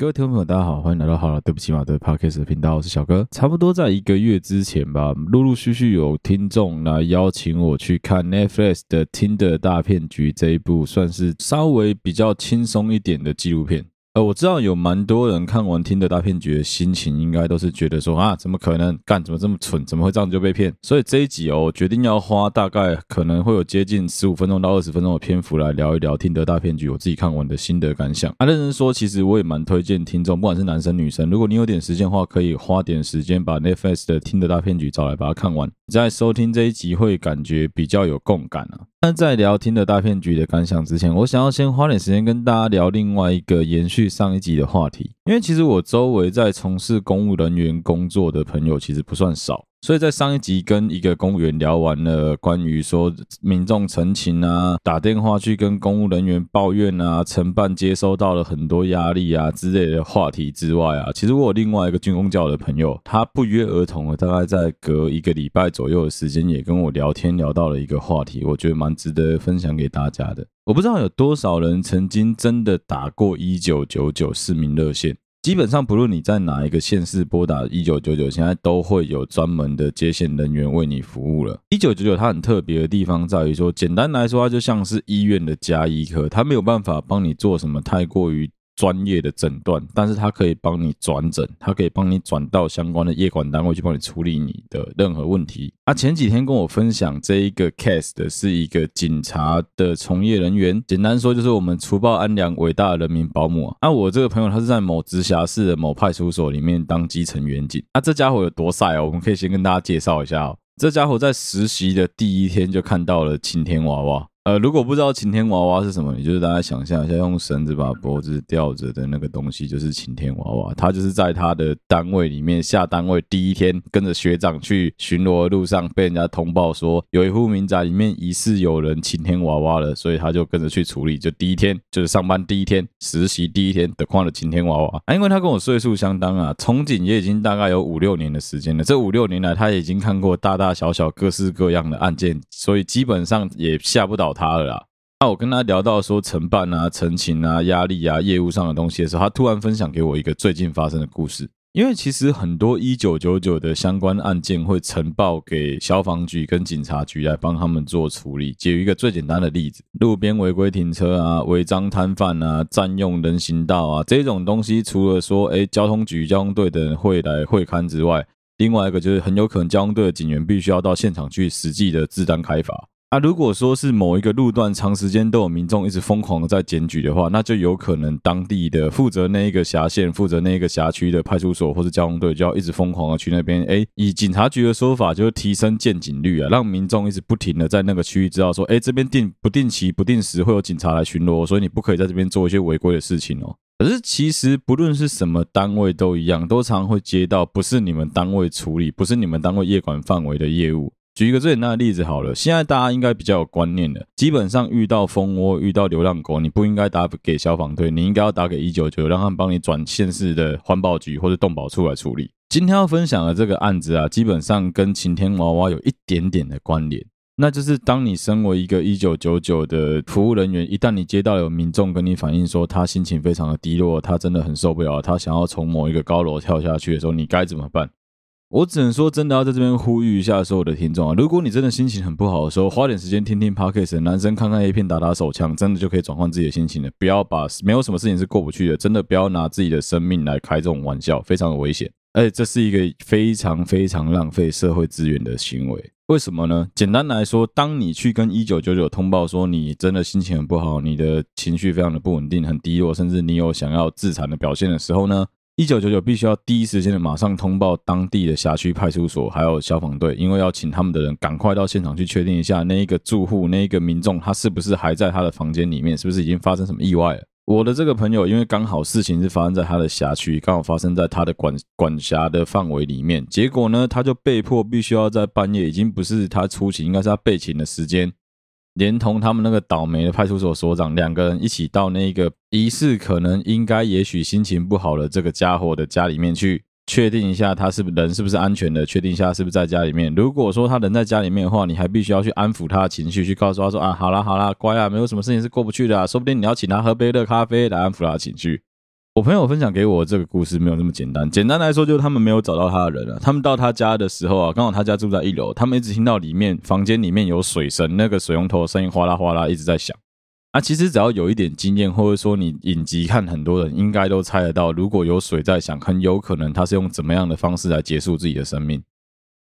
各位听众朋友，大家好，欢迎来到好了，对不起嘛的 Podcast 频道，我是小哥。差不多在一个月之前吧，陆陆续续有听众来邀请我去看 Netflix 的《Tinder 大骗局》这一部，算是稍微比较轻松一点的纪录片。呃，我知道有蛮多人看完《听的大骗局》的心情，应该都是觉得说啊，怎么可能干？怎么这么蠢？怎么会这样就被骗？所以这一集哦，我决定要花大概可能会有接近十五分钟到二十分钟的篇幅来聊一聊《听的大骗局》我自己看完的心得感想。啊，认真说，其实我也蛮推荐听众，不管是男生女生，如果你有点时间的话，可以花点时间把 Netflix 的《Tinder 大骗局》找来把它看完。在收听这一集会感觉比较有共感啊。那在聊听的大骗局的感想之前，我想要先花点时间跟大家聊另外一个延续上一集的话题，因为其实我周围在从事公务人员工作的朋友其实不算少。所以在上一集跟一个公务员聊完了关于说民众陈情啊，打电话去跟公务人员抱怨啊，承办接收到了很多压力啊之类的话题之外啊，其实我有另外一个军工教的朋友，他不约而同的，大概在隔一个礼拜左右的时间，也跟我聊天聊到了一个话题，我觉得蛮值得分享给大家的。我不知道有多少人曾经真的打过一九九九市民热线。基本上，不论你在哪一个县市拨打一九九九，现在都会有专门的接线人员为你服务了。一九九九它很特别的地方在于说，简单来说，它就像是医院的家医科，它没有办法帮你做什么太过于。专业的诊断，但是他可以帮你转诊，他可以帮你转到相关的业管单位去帮你处理你的任何问题。啊，前几天跟我分享这一个 case 的是一个警察的从业人员，简单说就是我们除暴安良伟大的人民保姆啊。啊，我这个朋友他是在某直辖市的某派出所里面当基层员警。啊，这家伙有多帅哦？我们可以先跟大家介绍一下哦。这家伙在实习的第一天就看到了晴天娃娃。呃，如果不知道晴天娃娃是什么，你就是大家想象一下，用绳子把脖子吊着的那个东西，就是晴天娃娃。他就是在他的单位里面下单位第一天，跟着学长去巡逻的路上，被人家通报说有一户民宅里面疑似有人晴天娃娃了，所以他就跟着去处理。就第一天，就是上班第一天，实习第一天的况的晴天娃娃啊，因为他跟我岁数相当啊，从警也已经大概有五六年的时间了。这五六年来，他已经看过大大小小各式各样的案件，所以基本上也吓不倒他了啦。那我跟他聊到说承办啊、陈情啊、压力啊、业务上的东西的时候，他突然分享给我一个最近发生的故事。因为其实很多一九九九的相关案件会呈报给消防局跟警察局来帮他们做处理。举一个最简单的例子，路边违规停车啊、违章摊贩啊、占用人行道啊这种东西，除了说诶交通局交通队的人会来会勘之外，另外一个就是很有可能交通队的警员必须要到现场去实际的自担开罚。啊，如果说是某一个路段长时间都有民众一直疯狂的在检举的话，那就有可能当地的负责那一个辖县、负责那一个辖区的派出所或者交通队就要一直疯狂的去那边。哎，以警察局的说法，就是提升见警率啊，让民众一直不停的在那个区域知道说，哎，这边定不定期、不定时会有警察来巡逻，所以你不可以在这边做一些违规的事情哦。可是其实不论是什么单位都一样，都常会接到不是你们单位处理、不是你们单位业管范围的业务。举一个最简单的例子好了，现在大家应该比较有观念了，基本上遇到蜂窝、遇到流浪狗，你不应该打给消防队，你应该要打给一九九，让他们帮你转县市的环保局或者动保处来处理。今天要分享的这个案子啊，基本上跟晴天娃娃有一点点的关联，那就是当你身为一个一九九九的服务人员，一旦你接到有民众跟你反映说他心情非常的低落，他真的很受不了，他想要从某一个高楼跳下去的时候，你该怎么办？我只能说，真的要在这边呼吁一下所有的听众啊！如果你真的心情很不好的时候，花点时间听听 Podcast，男生看看 A 片，打打手枪，真的就可以转换自己的心情了。不要把没有什么事情是过不去的，真的不要拿自己的生命来开这种玩笑，非常的危险。而且这是一个非常非常浪费社会资源的行为。为什么呢？简单来说，当你去跟一九九九通报说你真的心情很不好，你的情绪非常的不稳定、很低落，甚至你有想要自残的表现的时候呢？一九九九必须要第一时间的马上通报当地的辖区派出所，还有消防队，因为要请他们的人赶快到现场去确定一下那一个住户、那一个民众他是不是还在他的房间里面，是不是已经发生什么意外了。我的这个朋友，因为刚好事情是发生在他的辖区，刚好发生在他的管管辖的范围里面，结果呢，他就被迫必须要在半夜，已经不是他出勤，应该是他备勤的时间。连同他们那个倒霉的派出所所长两个人一起到那个疑似可能应该也许心情不好的这个家伙的家里面去，确定一下他是不是人是不是安全的，确定一下是不是在家里面。如果说他人在家里面的话，你还必须要去安抚他的情绪，去告诉他说啊，好啦好啦，乖啊，没有什么事情是过不去的啊，说不定你要请他喝杯热咖啡来安抚他的情绪。我朋友分享给我这个故事没有那么简单。简单来说，就是他们没有找到他的人了。他们到他家的时候啊，刚好他家住在一楼，他们一直听到里面房间里面有水声，那个水龙头的声音哗啦哗啦一直在响。啊，其实只要有一点经验，或者说你影集看很多人，应该都猜得到，如果有水在响，很有可能他是用怎么样的方式来结束自己的生命。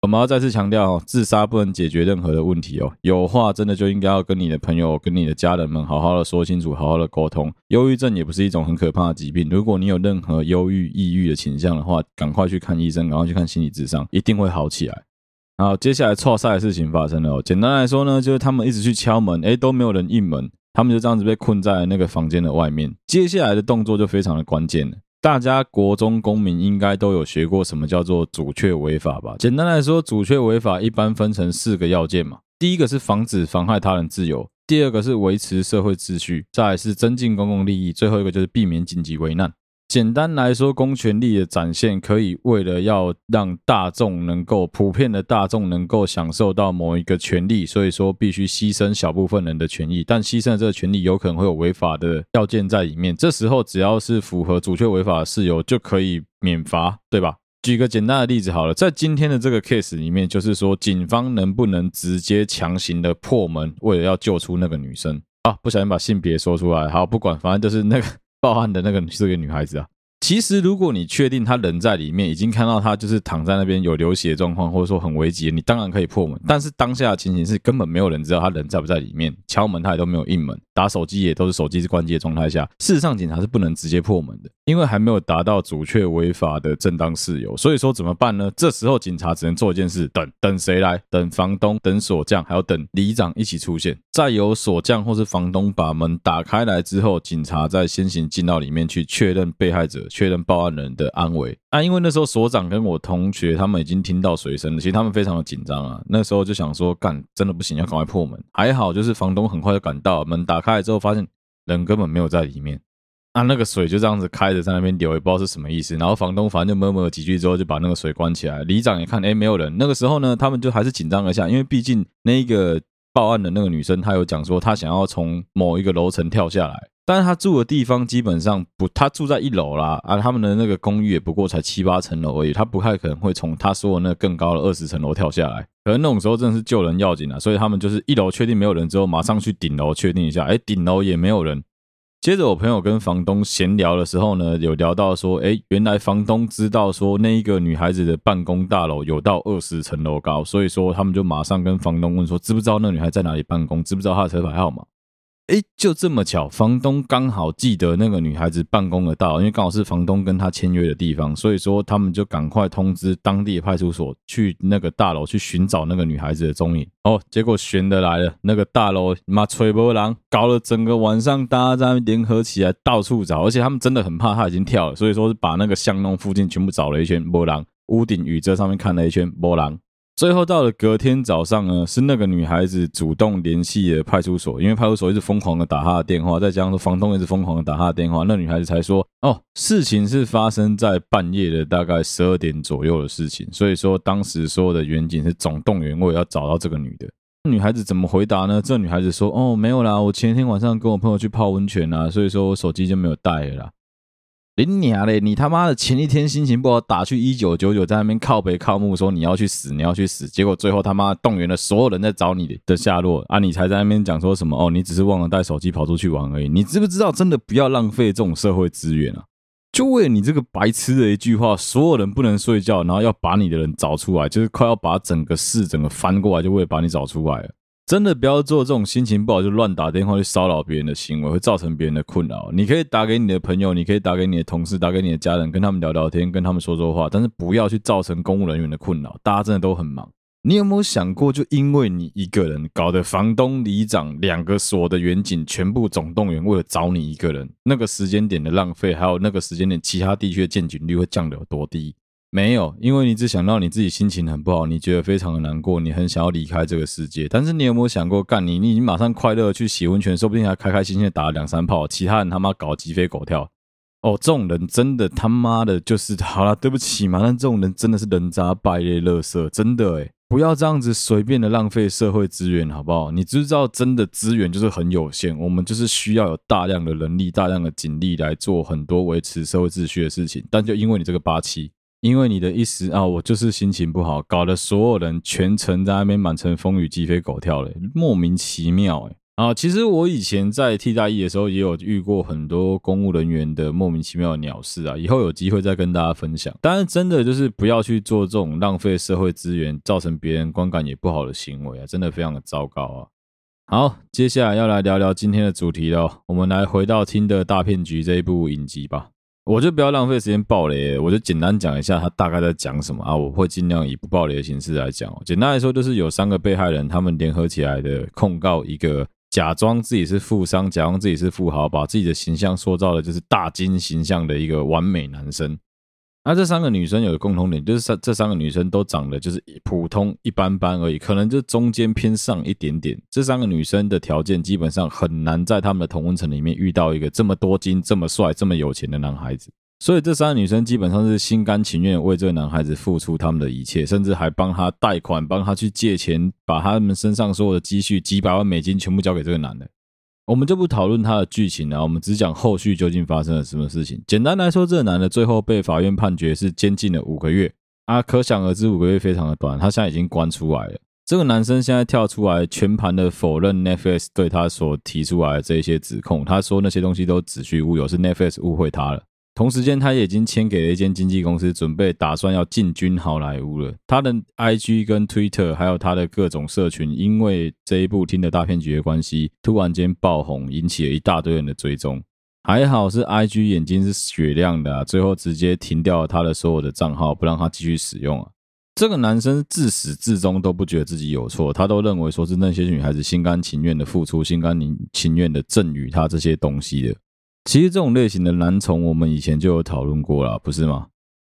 我们要再次强调哦，自杀不能解决任何的问题哦。有话真的就应该要跟你的朋友、跟你的家人们好好的说清楚，好好的沟通。忧郁症也不是一种很可怕的疾病。如果你有任何忧郁、抑郁的倾向的话，赶快去看医生，赶快去看心理智商，一定会好起来。好，接下来错赛的事情发生了哦。简单来说呢，就是他们一直去敲门，诶，都没有人应门，他们就这样子被困在那个房间的外面。接下来的动作就非常的关键了。大家国中公民应该都有学过什么叫做阻却违法吧？简单来说，阻却违法一般分成四个要件嘛。第一个是防止妨害他人自由，第二个是维持社会秩序，再来是增进公共利益，最后一个就是避免紧急危难。简单来说，公权力的展现可以为了要让大众能够普遍的大众能够享受到某一个权利，所以说必须牺牲小部分人的权益，但牺牲的这个权利有可能会有违法的要件在里面。这时候只要是符合主却违法的事由，就可以免罚，对吧？举个简单的例子好了，在今天的这个 case 里面，就是说警方能不能直接强行的破门，为了要救出那个女生啊？不小心把性别说出来，好，不管，反正就是那个。报案的那个是个女孩子啊。其实，如果你确定他人在里面，已经看到他就是躺在那边有流血状况，或者说很危急，你当然可以破门。但是当下的情形是根本没有人知道他人在不在里面，敲门他也都没有应门，打手机也都是手机是关机的状态下。事实上，警察是不能直接破门的，因为还没有达到阻却违法的正当事由。所以说怎么办呢？这时候警察只能做一件事：等等谁来？等房东、等锁匠，还要等里长一起出现。再由锁匠或是房东把门打开来之后，警察再先行进到里面去确认被害者、确认报案人的安危啊，因为那时候所长跟我同学他们已经听到水声了，其实他们非常的紧张啊。那时候就想说，干，真的不行，要赶快破门。还好就是房东很快就赶到，门打开来之后，发现人根本没有在里面啊。那个水就这样子开着在那边流，也不知道是什么意思。然后房东反正就默默几句之后，就把那个水关起来。里长也看，哎，没有人。那个时候呢，他们就还是紧张了一下，因为毕竟那个报案的那个女生，她有讲说她想要从某一个楼层跳下来。但是他住的地方基本上不，他住在一楼啦，啊，他们的那个公寓也不过才七八层楼而已，他不太可能会从他说的那更高的二十层楼跳下来。可能那种时候真的是救人要紧啊，所以他们就是一楼确定没有人之后，马上去顶楼确定一下，哎，顶楼也没有人。接着我朋友跟房东闲聊的时候呢，有聊到说，哎，原来房东知道说那一个女孩子的办公大楼有到二十层楼高，所以说他们就马上跟房东问说，知不知道那女孩在哪里办公，知不知道她的车牌号码？哎，就这么巧，房东刚好记得那个女孩子办公的大楼，因为刚好是房东跟她签约的地方，所以说他们就赶快通知当地派出所去那个大楼去寻找那个女孩子的踪影。哦，结果悬的来了，那个大楼妈吹波浪，搞了整个晚上，大家在联合起来到处找，而且他们真的很怕她已经跳了，所以说是把那个巷弄附近全部找了一圈波浪，屋顶雨遮上面看了一圈波浪。最后到了隔天早上呢，是那个女孩子主动联系了派出所，因为派出所一直疯狂的打她的电话，再加上说房东一直疯狂的打她的电话，那女孩子才说哦，事情是发生在半夜的大概十二点左右的事情，所以说当时所有的员警是总动员，为了要找到这个女的。女孩子怎么回答呢？这女孩子说哦，没有啦，我前天晚上跟我朋友去泡温泉啦，所以说我手机就没有带了。你娘嘞！你他妈的前一天心情不好，打去一九九九，在那边靠北靠木说你要去死，你要去死，结果最后他妈动员了所有人在找你的下落啊！你才在那边讲说什么哦？你只是忘了带手机跑出去玩而已。你知不知道，真的不要浪费这种社会资源啊！就为了你这个白痴的一句话，所有人不能睡觉，然后要把你的人找出来，就是快要把整个市整个翻过来，就为了把你找出来了。真的不要做这种心情不好就乱打电话去骚扰别人的行为，会造成别人的困扰。你可以打给你的朋友，你可以打给你的同事，打给你的家人，跟他们聊聊天，跟他们说说话，但是不要去造成公务人员的困扰。大家真的都很忙。你有没有想过，就因为你一个人，搞得房东、里长两个所的员警全部总动员，为了找你一个人，那个时间点的浪费，还有那个时间点其他地区的见警率会降得有多低？没有，因为你只想到你自己心情很不好，你觉得非常的难过，你很想要离开这个世界。但是你有没有想过，干你，你已经马上快乐去洗温泉，说不定还开开心心的打了两三炮，其他人他妈搞鸡飞狗跳。哦，这种人真的他妈的就是好了，对不起嘛，但这种人真的是人渣败类垃圾，真的诶。不要这样子随便的浪费社会资源，好不好？你知不知道，真的资源就是很有限，我们就是需要有大量的人力、大量的警力来做很多维持社会秩序的事情。但就因为你这个八七，因为你的一时啊，我就是心情不好，搞得所有人全程在那边满城风雨、鸡飞狗跳的，莫名其妙诶啊，其实我以前在替代役的时候，也有遇过很多公务人员的莫名其妙的鸟事啊。以后有机会再跟大家分享。当然，真的就是不要去做这种浪费社会资源、造成别人观感也不好的行为啊，真的非常的糟糕啊。好，接下来要来聊聊今天的主题了。我们来回到《听的大骗局》这一部影集吧。我就不要浪费时间爆雷，我就简单讲一下他大概在讲什么啊。我会尽量以不爆雷的形式来讲。简单来说，就是有三个被害人，他们联合起来的控告一个。假装自己是富商，假装自己是富豪，把自己的形象塑造的就是大金形象的一个完美男生。那这三个女生有个共同点，就是这这三个女生都长得就是普通一般般而已，可能就中间偏上一点点。这三个女生的条件基本上很难在他们的同温层里面遇到一个这么多金、这么帅、这么有钱的男孩子。所以这三个女生基本上是心甘情愿为这个男孩子付出他们的一切，甚至还帮他贷款，帮他去借钱，把他们身上所有的积蓄几百万美金全部交给这个男的。我们就不讨论他的剧情了，我们只讲后续究竟发生了什么事情。简单来说，这个男的最后被法院判决是监禁了五个月啊，可想而知五个月非常的短，他现在已经关出来了。这个男生现在跳出来全盘的否认 Netflix 对他所提出来的这些指控，他说那些东西都子虚乌有，是 Netflix 误会他了。同时间，他也已经签给了一间经纪公司，准备打算要进军好莱坞了。他的 IG 跟 Twitter 还有他的各种社群，因为这一部听的大骗局的关系，突然间爆红，引起了一大堆人的追踪。还好是 IG 眼睛是雪亮的啊，最后直接停掉了他的所有的账号，不让他继续使用啊。这个男生自始至终都不觉得自己有错，他都认为说是那些女孩子心甘情愿的付出，心甘情愿的赠予他这些东西的。其实这种类型的男宠，我们以前就有讨论过了，不是吗？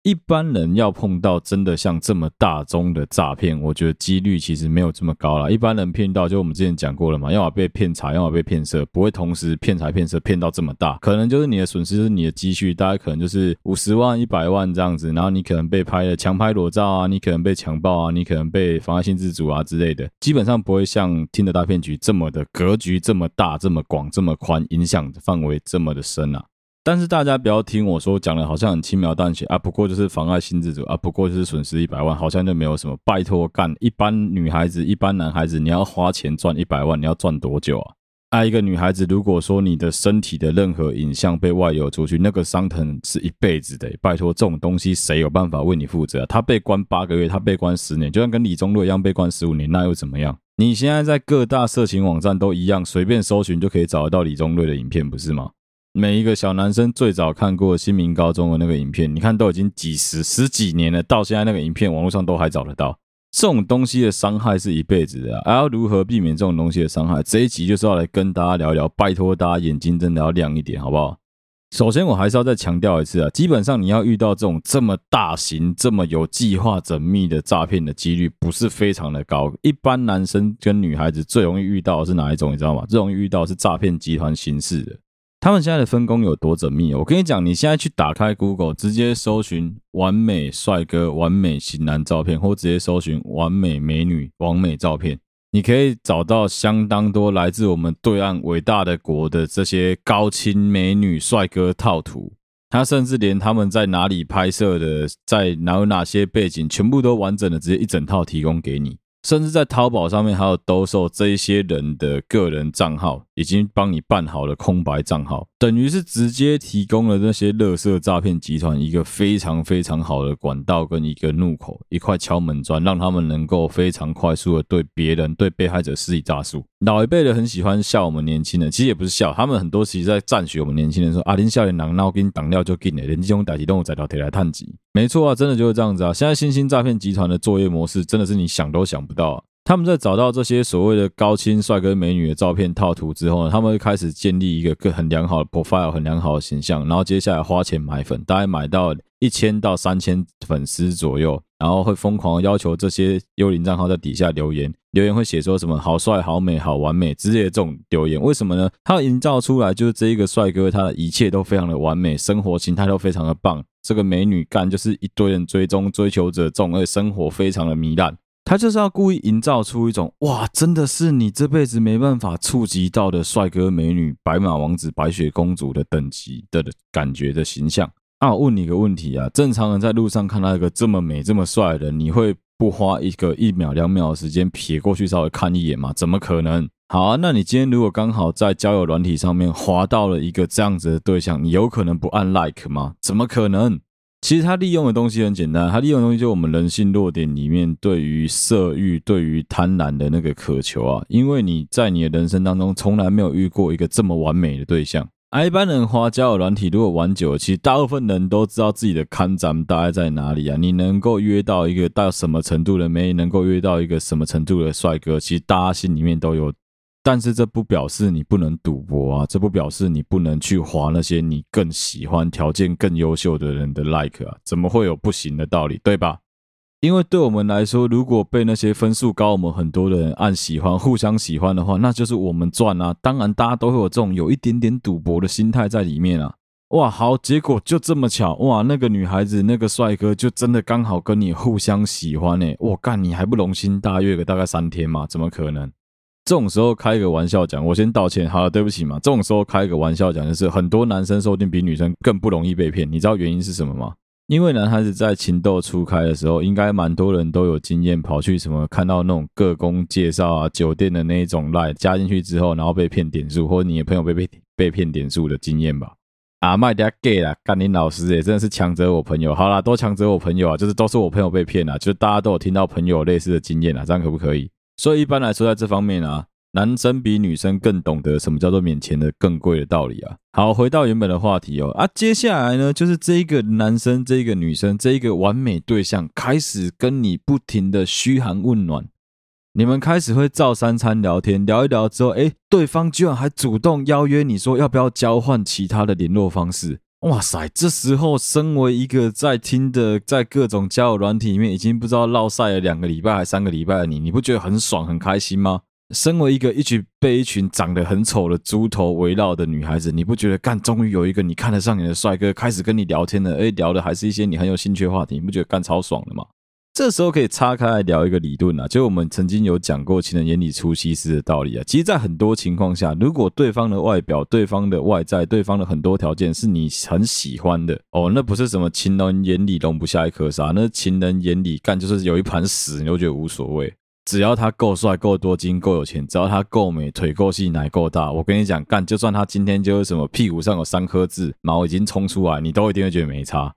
一般人要碰到真的像这么大宗的诈骗，我觉得几率其实没有这么高啦。一般人骗到，就我们之前讲过了嘛，要么被骗财，要么被骗色，不会同时骗财骗色骗到这么大。可能就是你的损失，就是你的积蓄，大概可能就是五十万、一百万这样子。然后你可能被拍了强拍裸照啊，你可能被强暴啊，你可能被妨碍性自主啊之类的，基本上不会像听的大骗局这么的格局这么大、这么广、这么宽，影响范围这么的深啊。但是大家不要听我说，讲的好像很轻描淡写啊，不过就是妨碍性自主啊，不过就是损失一百万，好像就没有什么。拜托干，一般女孩子、一般男孩子，你要花钱赚一百万，你要赚多久啊？爱一个女孩子，如果说你的身体的任何影像被外流出去，那个伤疼是一辈子的。拜托，这种东西谁有办法为你负责啊？他被关八个月，他被关十年，就算跟李宗瑞一样被关十五年，那又怎么样？你现在在各大色情网站都一样，随便搜寻就可以找得到李宗瑞的影片，不是吗？每一个小男生最早看过新民高中的那个影片，你看都已经几十十几年了，到现在那个影片网络上都还找得到。这种东西的伤害是一辈子的啊，要如何避免这种东西的伤害？这一集就是要来跟大家聊一聊，拜托大家眼睛真的要亮一点，好不好？首先，我还是要再强调一次啊，基本上你要遇到这种这么大型、这么有计划、缜密的诈骗的几率不是非常的高。一般男生跟女孩子最容易遇到是哪一种？你知道吗？最容易遇到是诈骗集团形式的。他们现在的分工有多缜密？我跟你讲，你现在去打开 Google，直接搜寻“完美帅哥”、“完美型男”照片，或直接搜寻“完美美女”、“完美照片”，你可以找到相当多来自我们对岸伟大的国的这些高清美女帅哥套图。他甚至连他们在哪里拍摄的，在哪有哪些背景，全部都完整的直接一整套提供给你。甚至在淘宝上面还有兜售这一些人的个人账号，已经帮你办好了空白账号，等于是直接提供了那些垃圾诈骗集团一个非常非常好的管道跟一个入口，一块敲门砖，让他们能够非常快速的对别人、对被害者施以诈术。老一辈的很喜欢笑我们年轻人，其实也不是笑，他们很多其实在赞许我们年轻人说，说啊，林笑脸囊，那我给你挡掉就给你，人机用打击动物宰到铁来探级。没错啊，真的就是这样子啊！现在新兴诈骗集团的作业模式真的是你想都想不到啊。他们在找到这些所谓的高清帅哥美女的照片套图之后呢，他们会开始建立一个个很良好的 profile，很良好的形象，然后接下来花钱买粉，大概买到一千到三千粉丝左右，然后会疯狂要求这些幽灵账号在底下留言，留言会写说什么好帅、好美、好完美之类的这种留言。为什么呢？他营造出来就是这一个帅哥，他的一切都非常的完美，生活形态都非常的棒。这个美女干就是一堆人追踪追求者众，而且生活非常的糜烂。他就是要故意营造出一种哇，真的是你这辈子没办法触及到的帅哥美女、白马王子、白雪公主的等级的感觉的形象。啊，我问你一个问题啊，正常人在路上看到一个这么美、这么帅的，你会不花一个一秒、两秒的时间瞥过去稍微看一眼吗？怎么可能？好啊，那你今天如果刚好在交友软体上面滑到了一个这样子的对象，你有可能不按 like 吗？怎么可能？其实他利用的东西很简单，他利用的东西就我们人性弱点里面对于色欲、对于贪婪的那个渴求啊。因为你在你的人生当中从来没有遇过一个这么完美的对象。而一般人花交友软体，如果玩久了，其实大部分人都知道自己的看涨大概在哪里啊。你能够约到一个到什么程度的妹，能够约到一个什么程度的帅哥，其实大家心里面都有。但是这不表示你不能赌博啊，这不表示你不能去划那些你更喜欢、条件更优秀的人的 like 啊，怎么会有不行的道理，对吧？因为对我们来说，如果被那些分数高我们很多的人按喜欢、互相喜欢的话，那就是我们赚啊。当然，大家都会有这种有一点点赌博的心态在里面啊。哇，好，结果就这么巧，哇，那个女孩子、那个帅哥就真的刚好跟你互相喜欢呢。我干，你还不龙心大悦个大概三天吗？怎么可能？这种时候开一个玩笑讲，我先道歉，好了，对不起嘛。这种时候开一个玩笑讲，就是很多男生说不定比女生更不容易被骗。你知道原因是什么吗？因为男孩子在情窦初开的时候，应该蛮多人都有经验，跑去什么看到那种各工介绍啊、酒店的那一种 LINE 加进去之后，然后被骗点数，或者你的朋友被被被骗点数的经验吧。啊，卖家 gay 啦，甘霖老师也真的是强者我朋友。好啦，都强者我朋友啊，就是都是我朋友被骗了，就是大家都有听到朋友类似的经验啊，这样可不可以？所以一般来说，在这方面啊，男生比女生更懂得什么叫做免钱的更贵的道理啊。好，回到原本的话题哦啊，接下来呢，就是这一个男生、这一个女生、这一个完美对象开始跟你不停的嘘寒问暖，你们开始会照三餐聊天，聊一聊之后，诶，对方居然还主动邀约你说要不要交换其他的联络方式。哇塞！这时候，身为一个在听的，在各种交友软体里面已经不知道落赛了两个礼拜还三个礼拜的你，你不觉得很爽很开心吗？身为一个一直被一群长得很丑的猪头围绕的女孩子，你不觉得干终于有一个你看得上眼的帅哥开始跟你聊天了？诶，聊的还是一些你很有兴趣的话题，你不觉得干超爽的吗？这时候可以岔开来聊一个理论啊，就我们曾经有讲过“情人眼里出西施”的道理啊。其实，在很多情况下，如果对方的外表、对方的外在、对方的很多条件是你很喜欢的哦，那不是什么情人眼里容不下一颗沙，那情人眼里干就是有一盘屎，你都觉得无所谓。只要他够帅、够多金、够有钱，只要他够美、腿够细、奶够大，我跟你讲，干就算他今天就是什么屁股上有三颗痣、毛已经冲出来，你都一定会觉得没差。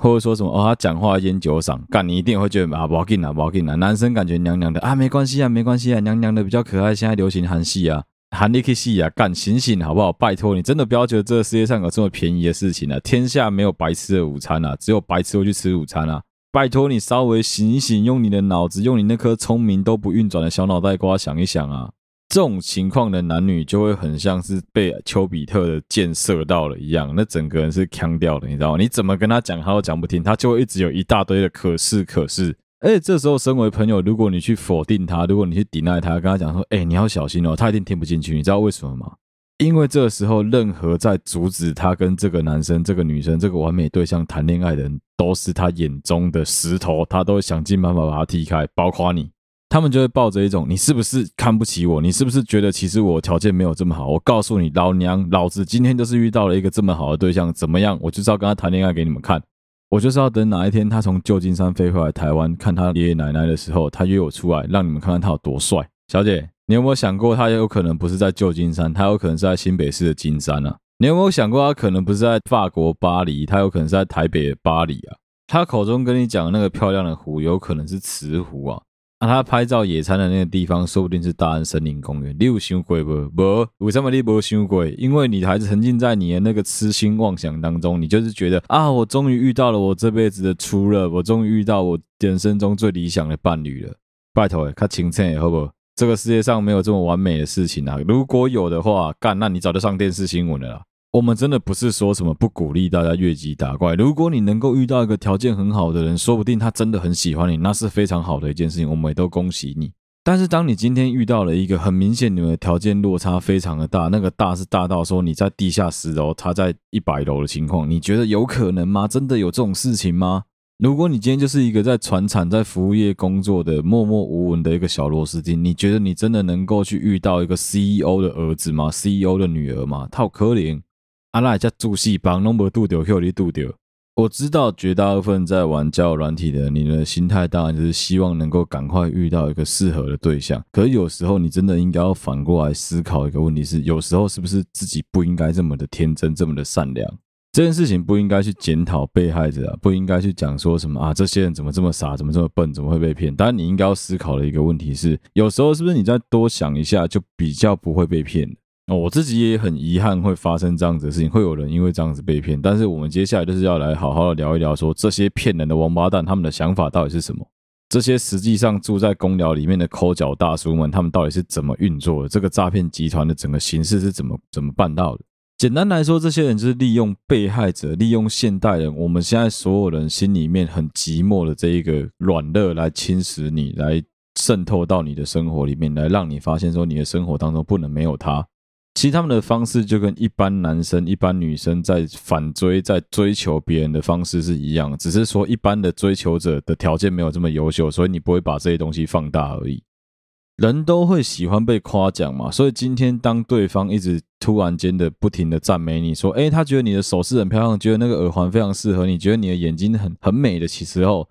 或者说什么哦，他讲话烟酒嗓，干你一定会觉得啊，不要紧啊，不要紧啊。男生感觉娘娘的啊，没关系啊，没关系啊，娘娘的比较可爱。现在流行韩系啊，韩力 K 系啊，干醒醒好不好？拜托你，真的不要觉得这个世界上有这么便宜的事情啊！天下没有白吃的午餐啊，只有白吃会去吃午餐啊！拜托你稍微醒醒，用你的脑子，用你那颗聪明都不运转的小脑袋瓜想一想啊！这种情况的男女就会很像是被丘比特的箭射到了一样，那整个人是腔掉的，你知道吗？你怎么跟他讲，他都讲不听，他就会一直有一大堆的可是可是。而且这时候，身为朋友，如果你去否定他，如果你去抵赖他，跟他讲说：“哎，你要小心哦。”他一定听不进去。你知道为什么吗？因为这个时候，任何在阻止他跟这个男生、这个女生、这个完美对象谈恋爱的人，都是他眼中的石头，他都会想尽办法把他踢开，包括你。他们就会抱着一种，你是不是看不起我？你是不是觉得其实我条件没有这么好？我告诉你，老娘老子今天就是遇到了一个这么好的对象，怎么样？我就是要跟他谈恋爱给你们看。我就是要等哪一天他从旧金山飞回来台湾看他爷爷奶奶的时候，他约我出来，让你们看看他有多帅。小姐，你有没有想过，他有可能不是在旧金山，他有可能是在新北市的金山啊？你有没有想过，他可能不是在法国巴黎，他有可能是在台北的巴黎啊？他口中跟你讲的那个漂亮的湖，有可能是慈湖啊？那、啊、他拍照野餐的那个地方，说不定是大安森林公园。你有想过不？不，为什么你没想过？因为你还是沉浸在你的那个痴心妄想当中，你就是觉得啊，我终于遇到了我这辈子的初乐，我终于遇到我人生中最理想的伴侣了。拜托诶，看清楚好不？这个世界上没有这么完美的事情啊！如果有的话，干，那你早就上电视新闻了啦。我们真的不是说什么不鼓励大家越级打怪。如果你能够遇到一个条件很好的人，说不定他真的很喜欢你，那是非常好的一件事情。我们也都恭喜你。但是，当你今天遇到了一个很明显你们的条件落差非常的大，那个大是大到说你在地下十楼，他在一百楼的情况，你觉得有可能吗？真的有这种事情吗？如果你今天就是一个在传产、在服务业工作的默默无闻的一个小螺丝钉，你觉得你真的能够去遇到一个 CEO 的儿子吗？CEO 的女儿吗？套可怜，阿拉家住戏帮弄不度掉，扣你度掉。我知道绝大部分在玩交友软体的，你的心态当然就是希望能够赶快遇到一个适合的对象。可是有时候你真的应该要反过来思考一个问题是：有时候是不是自己不应该这么的天真，这么的善良？这件事情不应该去检讨被害者，不应该去讲说什么啊，这些人怎么这么傻，怎么这么笨，怎么会被骗？当然，你应该要思考的一个问题是，有时候是不是你再多想一下，就比较不会被骗？哦，我自己也很遗憾会发生这样子的事情，会有人因为这样子被骗。但是我们接下来就是要来好好的聊一聊，说这些骗人的王八蛋他们的想法到底是什么？这些实际上住在公寮里面的抠脚大叔们，他们到底是怎么运作的？这个诈骗集团的整个形式是怎么怎么办到的？简单来说，这些人就是利用被害者，利用现代人，我们现在所有人心里面很寂寞的这一个软肋来侵蚀你，来渗透到你的生活里面，来让你发现说你的生活当中不能没有他。其实他们的方式就跟一般男生、一般女生在反追、在追求别人的方式是一样，只是说一般的追求者的条件没有这么优秀，所以你不会把这些东西放大而已。人都会喜欢被夸奖嘛，所以今天当对方一直突然间的不停的赞美你说，诶，他觉得你的首饰很漂亮，觉得那个耳环非常适合你，觉得你的眼睛很很美的其时候，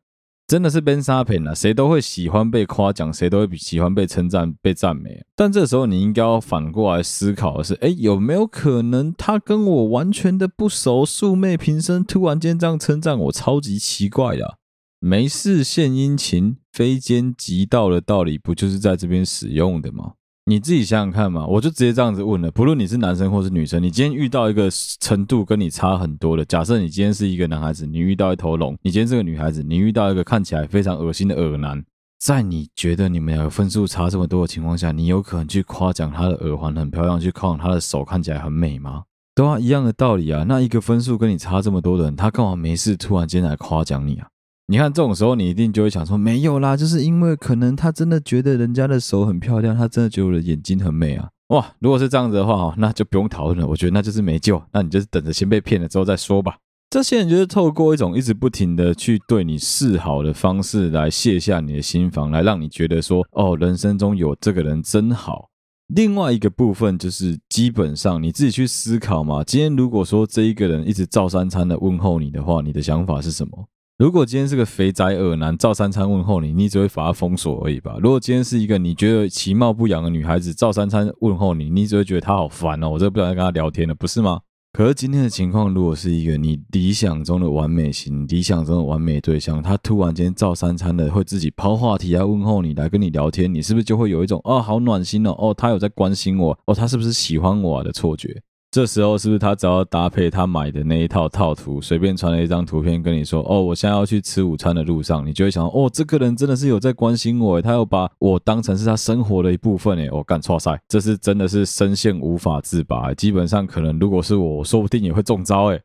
真的是变沙片了。谁都会喜欢被夸奖，谁都会喜欢被称赞、被赞美。但这时候你应该要反过来思考的是，诶，有没有可能他跟我完全的不熟，素昧平生，突然间这样称赞我，超级奇怪的啊。没事献殷勤，非奸即盗的道理不就是在这边使用的吗？你自己想想看嘛，我就直接这样子问了。不论你是男生或是女生，你今天遇到一个程度跟你差很多的，假设你今天是一个男孩子，你遇到一头龙；你今天是个女孩子，你遇到一个看起来非常恶心的耳男，在你觉得你们两个分数差这么多的情况下，你有可能去夸奖他的耳环很漂亮，去夸奖他的手看起来很美吗？对啊，一样的道理啊。那一个分数跟你差这么多的人，他干嘛没事突然间来夸奖你啊？你看这种时候，你一定就会想说，没有啦，就是因为可能他真的觉得人家的手很漂亮，他真的觉得我的眼睛很美啊！哇，如果是这样子的话，那就不用讨论了。我觉得那就是没救，那你就是等着先被骗了之后再说吧。这些人就是透过一种一直不停的去对你示好的方式来卸下你的心防，来让你觉得说，哦，人生中有这个人真好。另外一个部分就是基本上你自己去思考嘛。今天如果说这一个人一直照三餐的问候你的话，你的想法是什么？如果今天是个肥宅恶男，照三餐问候你，你只会把他封锁而已吧？如果今天是一个你觉得其貌不扬的女孩子，照三餐问候你，你只会觉得她好烦哦，我这不想再跟她聊天了，不是吗？可是今天的情况，如果是一个你理想中的完美型、理想中的完美对象，他突然间照三餐的会自己抛话题来问候你，来跟你聊天，你是不是就会有一种哦，好暖心哦，哦，他有在关心我，哦，他是不是喜欢我的错觉？这时候是不是他只要搭配他买的那一套套图，随便传了一张图片跟你说：“哦，我现在要去吃午餐的路上。”你就会想：“哦，这个人真的是有在关心我，他有把我当成是他生活的一部分。”哎，我干错赛，这是真的是深陷无法自拔。基本上可能如果是我，我说不定也会中招。哎，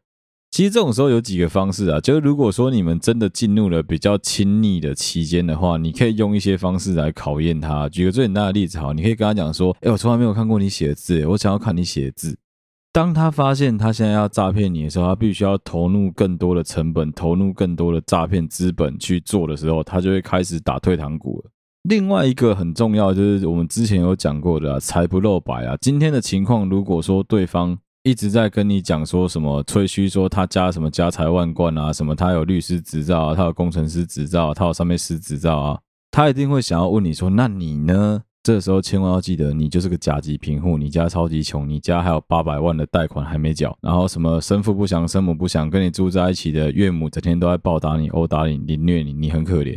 其实这种时候有几个方式啊，就是如果说你们真的进入了比较亲密的期间的话，你可以用一些方式来考验他。举个最简单的例子，好，你可以跟他讲说：“哎，我从来没有看过你写的字，我想要看你写字。”当他发现他现在要诈骗你的时候，他必须要投入更多的成本，投入更多的诈骗资本去做的时候，他就会开始打退堂鼓了。另外一个很重要就是我们之前有讲过的啊，财不露白啊。今天的情况，如果说对方一直在跟你讲说什么吹嘘说他家什么家财万贯啊，什么他有律师执照啊，他有工程师执照啊，他有上面师执照啊，他一定会想要问你说，那你呢？这时候千万要记得，你就是个甲级贫户，你家超级穷，你家还有八百万的贷款还没缴，然后什么生父不详、生母不详，跟你住在一起的岳母整天都在暴打你、殴打你、凌虐你，你很可怜。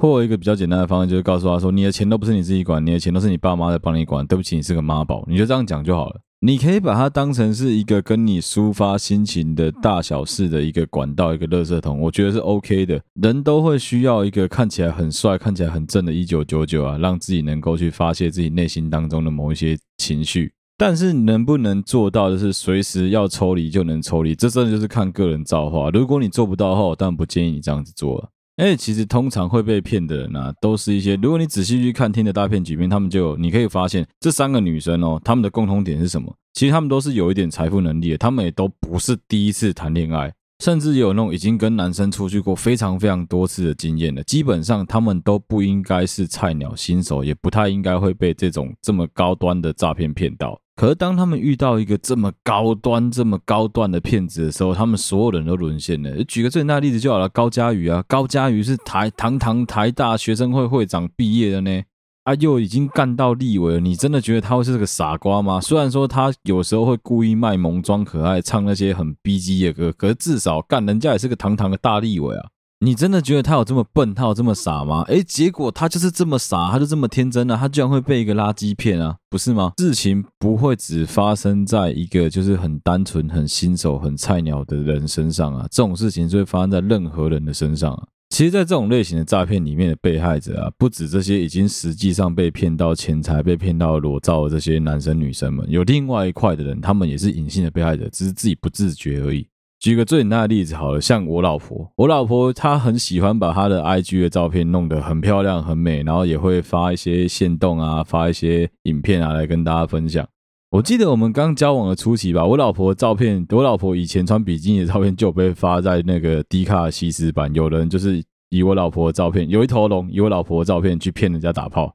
或一个比较简单的方式，就是告诉他说，你的钱都不是你自己管，你的钱都是你爸妈在帮你管，对不起，你是个妈宝，你就这样讲就好了。你可以把它当成是一个跟你抒发心情的大小事的一个管道，一个垃圾桶，我觉得是 OK 的。人都会需要一个看起来很帅、看起来很正的1999啊，让自己能够去发泄自己内心当中的某一些情绪。但是能不能做到的是随时要抽离就能抽离，这真的就是看个人造化。如果你做不到的话，我当然不建议你这样子做了。哎，其实通常会被骗的人啊，都是一些。如果你仔细去看听的大骗局面，他们就，你可以发现这三个女生哦，她们的共同点是什么？其实她们都是有一点财富能力的，她们也都不是第一次谈恋爱。甚至有那种已经跟男生出去过非常非常多次的经验了。基本上他们都不应该是菜鸟新手，也不太应该会被这种这么高端的诈骗骗到。可是当他们遇到一个这么高端、这么高段的骗子的时候，他们所有人都沦陷了。举个最大的例子就好了，高嘉瑜啊，高嘉瑜是台堂堂台大学生会会长毕业的呢。啊，又已经干到立委了，你真的觉得他会是个傻瓜吗？虽然说他有时候会故意卖萌装可爱，唱那些很逼机的歌，可是至少干人家也是个堂堂的大立委啊！你真的觉得他有这么笨，他有这么傻吗？诶，结果他就是这么傻，他就这么天真啊，他居然会被一个垃圾骗啊，不是吗？事情不会只发生在一个就是很单纯、很新手、很菜鸟的人身上啊，这种事情是会发生在任何人的身上啊。其实，在这种类型的诈骗里面的被害者啊，不止这些已经实际上被骗到钱财、被骗到裸照的这些男生女生们，有另外一块的人，他们也是隐性的被害者，只是自己不自觉而已。举个最简单的例子好了，像我老婆，我老婆她很喜欢把她的 IG 的照片弄得很漂亮、很美，然后也会发一些线动啊，发一些影片啊来跟大家分享。我记得我们刚交往的初期吧，我老婆的照片，我老婆以前穿比基尼的照片就被发在那个 D 卡西斯版，有人就是以我老婆的照片，有一头龙，以我老婆的照片去骗人家打炮。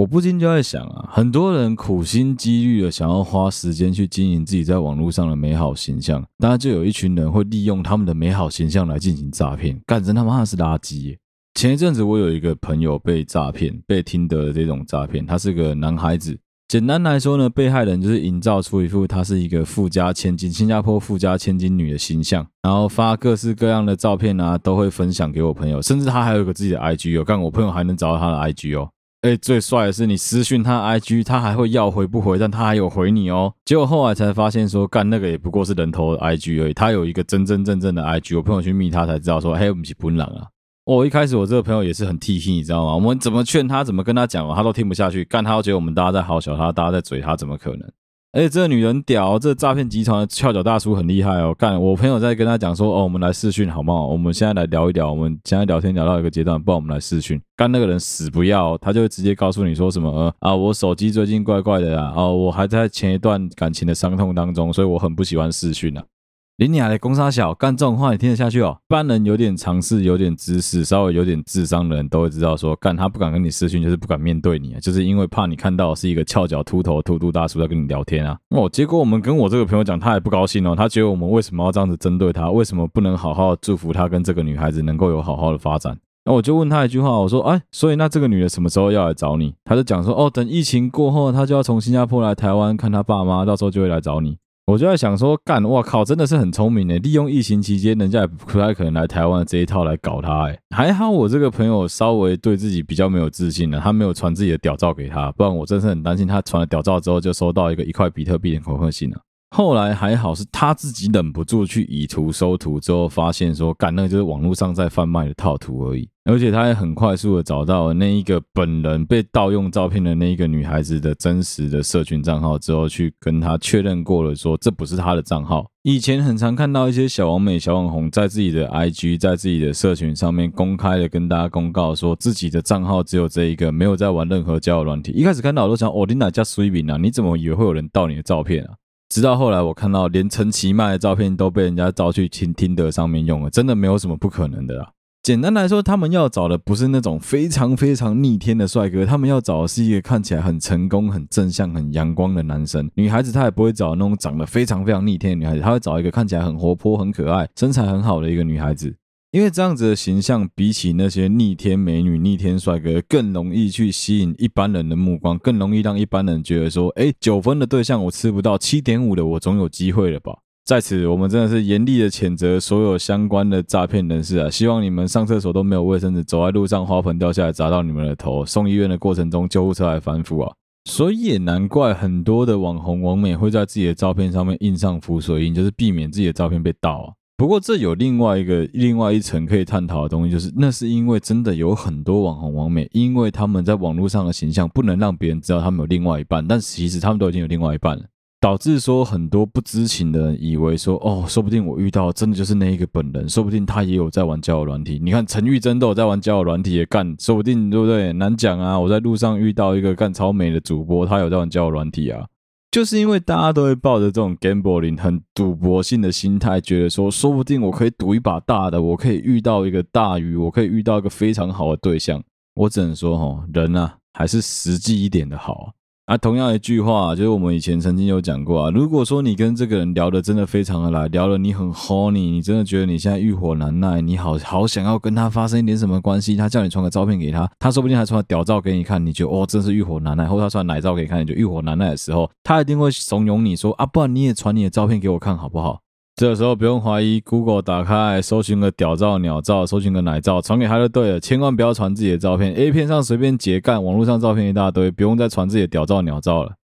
我不禁就在想啊，很多人苦心积虑的想要花时间去经营自己在网络上的美好形象，当然就有一群人会利用他们的美好形象来进行诈骗，干真他妈的是垃圾。前一阵子我有一个朋友被诈骗，被听得的这种诈骗，他是个男孩子。简单来说呢，被害人就是营造出一副他是一个富家千金、新加坡富家千金女的形象，然后发各式各样的照片啊，都会分享给我朋友，甚至他还有一个自己的 IG 哦，看我朋友还能找到他的 IG 哦。哎，最帅的是你私讯他 IG，他还会要回不回，但他还有回你哦。结果后来才发现说，干那个也不过是人头 IG 而已，他有一个真真正正的 IG，我朋友去密他才知道说，嘿，我们是本狼啊。我、哦、一开始我这个朋友也是很替替，你知道吗？我们怎么劝他，怎么跟他讲，他都听不下去。干他都觉得我们大家在好小他，大家在嘴他，怎么可能？而且这个女人屌，这诈骗集团的翘脚大叔很厉害哦。干我朋友在跟他讲说，哦，我们来视讯好不好？我们现在来聊一聊，我们现在聊天聊到一个阶段，不然我们来视讯。干那个人死不要，他就直接告诉你说什么，呃啊，我手机最近怪怪的啊，哦，我还在前一段感情的伤痛当中，所以我很不喜欢视讯啊。林雅的公杀小干这种话你听得下去哦？一般人有点常识、有点知识、稍微有点智商的人都会知道说，干他不敢跟你私讯，就是不敢面对你啊，就是因为怕你看到是一个翘脚秃头秃肚大叔在跟你聊天啊。哦，结果我们跟我这个朋友讲，他也不高兴哦，他觉得我们为什么要这样子针对他？为什么不能好好祝福他跟这个女孩子能够有好好的发展？那我就问他一句话，我说，哎，所以那这个女的什么时候要来找你？他就讲说，哦，等疫情过后，他就要从新加坡来台湾看他爸妈，到时候就会来找你。我就在想说，干，哇靠，真的是很聪明诶，利用疫情期间，人家也不太可能来台湾这一套来搞他哎。还好我这个朋友稍微对自己比较没有自信了，他没有传自己的屌照给他，不然我真是很担心他传了屌照之后就收到一个一块比特币的恐吓信了。后来还好是他自己忍不住去以图收图之后，发现说，干，那个就是网络上在贩卖的套图而已。而且他也很快速的找到了那一个本人被盗用照片的那一个女孩子的真实的社群账号之后，去跟他确认过了，说这不是他的账号。以前很常看到一些小网美、小网红在自己的 IG、在自己的社群上面公开的跟大家公告，说自己的账号只有这一个，没有在玩任何交友软体。一开始看到我都想，哦，你哪家水饼啊？你怎么以为会有人盗你的照片啊？直到后来我看到连陈其迈的照片都被人家招去听听的上面用了，真的没有什么不可能的啦。简单来说，他们要找的不是那种非常非常逆天的帅哥，他们要找的是一个看起来很成功、很正向、很阳光的男生。女孩子她也不会找那种长得非常非常逆天的女孩子，她会找一个看起来很活泼、很可爱、身材很好的一个女孩子。因为这样子的形象，比起那些逆天美女、逆天帅哥，更容易去吸引一般人的目光，更容易让一般人觉得说：哎，九分的对象我吃不到，七点五的我总有机会了吧。在此，我们真的是严厉的谴责所有相关的诈骗人士啊！希望你们上厕所都没有卫生纸，走在路上花盆掉下来砸到你们的头，送医院的过程中救护车还翻覆啊！所以也难怪很多的网红网美会在自己的照片上面印上浮水印，就是避免自己的照片被盗啊。不过这有另外一个另外一层可以探讨的东西，就是那是因为真的有很多网红网美，因为他们在网络上的形象不能让别人知道他们有另外一半，但其实他们都已经有另外一半了。导致说很多不知情的人以为说哦，说不定我遇到真的就是那一个本人，说不定他也有在玩交友软体。你看陈玉珍都有在玩交友软体也干，说不定对不对？难讲啊！我在路上遇到一个干超美的主播，他有在玩交友软体啊。就是因为大家都会抱着这种 gambling 很赌博性的心态，觉得说，说不定我可以赌一把大的，我可以遇到一个大鱼，我可以遇到一个非常好的对象。我只能说，哈，人啊，还是实际一点的好。啊，啊同样一句话，就是我们以前曾经有讲过啊。如果说你跟这个人聊的真的非常的来，聊了你很 horny，你真的觉得你现在欲火难耐，你好好想要跟他发生一点什么关系，他叫你传个照片给他，他说不定还传个屌照给你看，你觉得哦，真是欲火难耐，或者他传奶照给你看，你就欲火难耐的时候，他一定会怂恿你说啊，不然你也传你的照片给我看好不好？这时候不用怀疑，Google 打开，搜寻个屌照、鸟照，搜寻个奶照，传给他就对了。千万不要传自己的照片，A 片上随便截干，网络上照片一大堆，不用再传自己的屌照、鸟照了。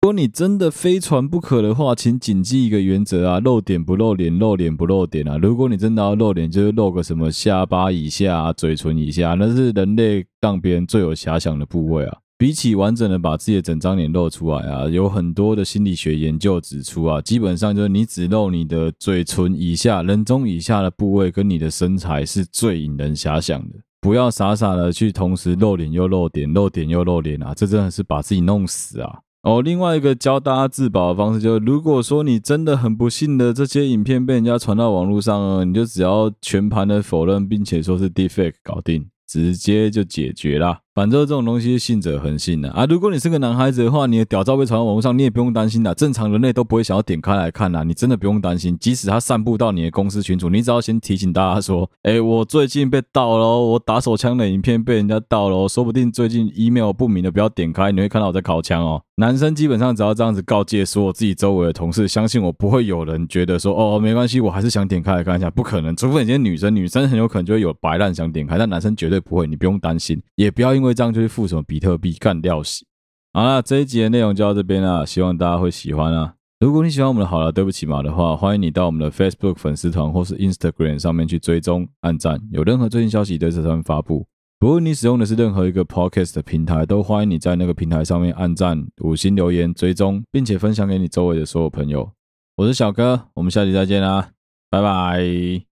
如果你真的非传不可的话，请谨记一个原则啊：露点不露脸，露脸不露点啊。如果你真的要露脸，就是露个什么下巴以下、嘴唇以下，那是人类让别人最有遐想的部位啊。比起完整的把自己的整张脸露出来啊，有很多的心理学研究指出啊，基本上就是你只露你的嘴唇以下、人中以下的部位，跟你的身材是最引人遐想的。不要傻傻的去同时露脸又露点，露点又露脸啊，这真的是把自己弄死啊！哦，另外一个教大家自保的方式就是，如果说你真的很不幸的这些影片被人家传到网络上了，你就只要全盘的否认，并且说是 deepfake 搞定，直接就解决啦。反正这种东西信者恒信的啊，如果你是个男孩子的话，你的屌照被传到网络上，你也不用担心的。正常人类都不会想要点开来看呐，你真的不用担心。即使他散布到你的公司群组，你只要先提醒大家说：“哎，我最近被盗了，我打手枪的影片被人家盗了，说不定最近 email 不明的不要点开，你会看到我在烤枪哦。”男生基本上只要这样子告诫说我自己周围的同事，相信我不会有人觉得说：“哦，没关系，我还是想点开来看一下。”不可能，除非你是女生，女生很有可能就会有白烂想点开，但男生绝对不会，你不用担心，也不要因因为这样就去付什么。比特币干掉死！好了，这一集的内容就到这边了，希望大家会喜欢啊！如果你喜欢我们的好了，对不起嘛的话，欢迎你到我们的 Facebook 粉丝团或是 Instagram 上面去追踪、按赞，有任何最新消息都在上面发布。不论你使用的是任何一个 Podcast 的平台，都欢迎你在那个平台上面按赞、五星留言、追踪，并且分享给你周围的所有朋友。我是小哥，我们下期再见啦，拜拜。